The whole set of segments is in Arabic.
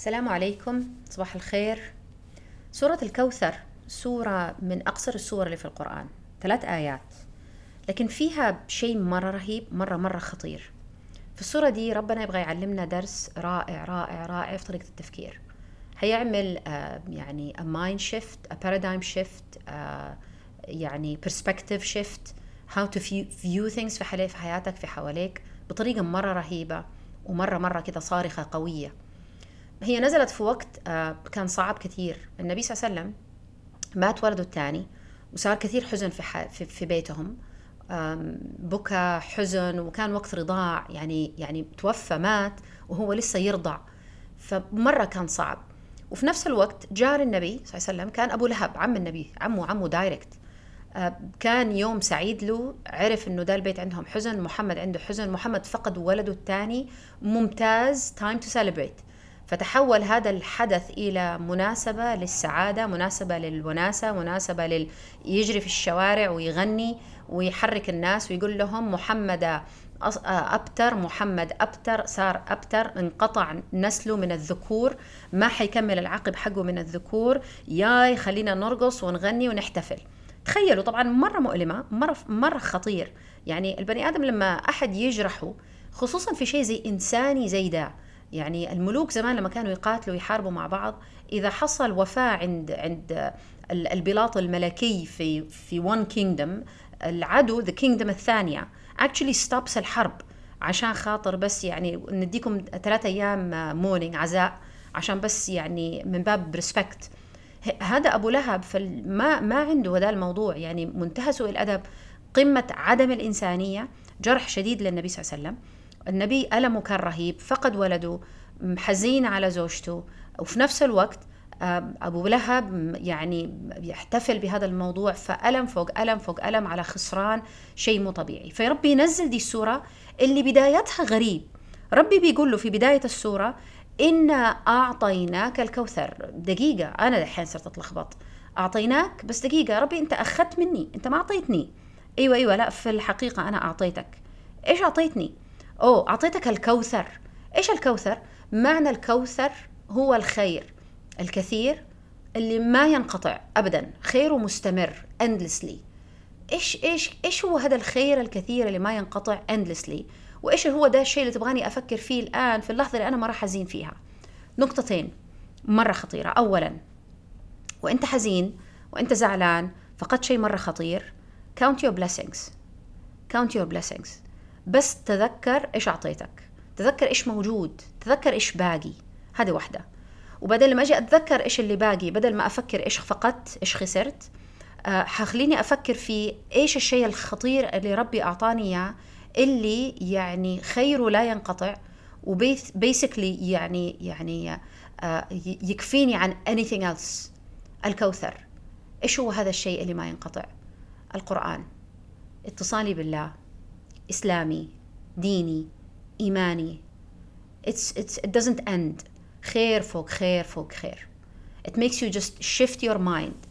السلام عليكم. صباح الخير. سورة الكوثر سورة من أقصر السور اللي في القرآن. ثلاث آيات. لكن فيها شيء مرة رهيب مرة مرة خطير. في السورة دي ربنا يبغى يعلمنا درس رائع رائع رائع في طريقة التفكير. هيعمل آه يعني a mind shift a paradigm shift آه يعني perspective shift how to view, things في حياتك في حواليك بطريقة مرة رهيبة ومرة مرة كده صارخة قوية. هي نزلت في وقت آه، كان صعب كثير. النبي صلى الله عليه وسلم مات ولده الثاني وصار كثير حزن في في- بيتهم. بكى حزن وكان وقت رضاع. يعني يعني توفى مات وهو لسه يرضع. فمرة كان صعب. وفي نفس الوقت جاء النبي صلى الله عليه وسلم كان أبو لهب عم النبي عمه عمه دايركت آه، كان يوم سعيد له عرف إنه ده البيت عندهم حزن محمد عنده حزن محمد فقد ولده الثاني. ممتاز time to celebrate فتحول هذا الحدث إلى مناسبة للسعادة مناسبة للوناسة مناسبة لل يجري في الشوارع ويغني ويحرك الناس ويقول لهم محمد أبتر محمد أبتر صار أبتر انقطع نسله من الذكور ما حيكمل العقب حقه من الذكور ياي خلينا نرقص ونغني ونحتفل. تخيلوا طبعا مرة مؤلمة مرة مرة خطير. يعني البني آدم لما أحد يجرحه خصوصا في شيء زي إنساني زي ده يعني الملوك زمان لما كانوا يقاتلوا يحاربوا مع بعض إذا حصل وفاة عند عند ال- البلاط الملكي في في one kingdom العدو the kingdom الثانية actually stops الحرب عشان خاطر بس يعني نديكم ثلاثة أيام mourning عزاء عشان بس يعني من باب respect هذا أبو لهب فما ما عنده هذا الموضوع. يعني منتهى سوء الأدب قمة عدم الإنسانية جرح شديد للنبي صلى الله عليه وسلم. النبي ألمه كان رهيب فقد ولده حزين على زوجته. وفي نفس الوقت آه، أبو لهب يعني يحتفل بهذا الموضوع فألم فوق ألم فوق ألم على خسران شيء مو طبيعي. فربي ينزل دي السورة اللي بدايتها غريب. ربي بيقول له في بداية السورة إنا أعطيناك الكوثر. دقيقة أنا دحين صرت أتلخبط. أعطيناك بس دقيقة ربي أنت أخذت مني أنت ما أعطيتني. أيوة أيوة لا في الحقيقة أنا أعطيتك. إيش أعطيتني؟ أوه أعطيتك الكوثر. إيش الكوثر؟ معنى الكوثر هو الخير الكثير اللي ما ينقطع أبدا خيره مستمر endlessly. إيش إيش إيش هو هذا الخير الكثير اللي ما ينقطع؟ endlessly. وإيش هو ده الشيء اللي تبغاني أفكر فيه الآن في اللحظة اللي أنا مره حزين فيها؟ نقطتين. مرة خطيرة. اولا وإنت حزين وإنت زعلان فقدت شيء مرة خطير. Count your blessings. Count your blessings. بس تذكر إيش أعطيتك. تذكر إيش موجود. تذكر إيش باقي. هذه واحدة. وبدل ما أجي أتذكر إيش اللي باقي بدل ما أفكر إيش فقدت إيش خسرت آه، حخليني أفكر في إيش الشيء الخطير اللي ربي أعطاني إياه اللي يعني خيره لا ينقطع وبيسكلي يعني يعني آه، يكفيني عن anything else. الكوثر. إيش هو هذا الشيء اللي ما ينقطع؟ القرآن. اتصالي بالله. إسلامي ديني إيماني. It's, it's, it doesn't end. خير فوق خير فوق خير. It makes you just shift your mind.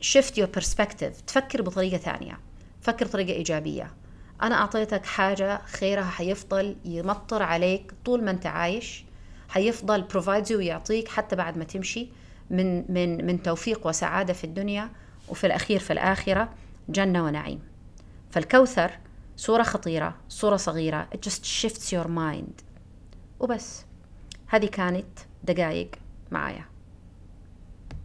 Shift your perspective. تفكر بطريقة ثانية. فكر بطريقة إيجابية. أنا أعطيتك حاجة خيرها حيفضل يمطر عليك طول ما أنت عايش. حيفضل provides you ويعطيك حتى بعد ما تمشي من من من توفيق وسعادة في الدنيا وفي الأخير في الآخرة جنة ونعيم. فالكوثر صورة خطيرة صورة صغيرة. It just shifts your mind. وبس. هذه كانت دقايق معايا.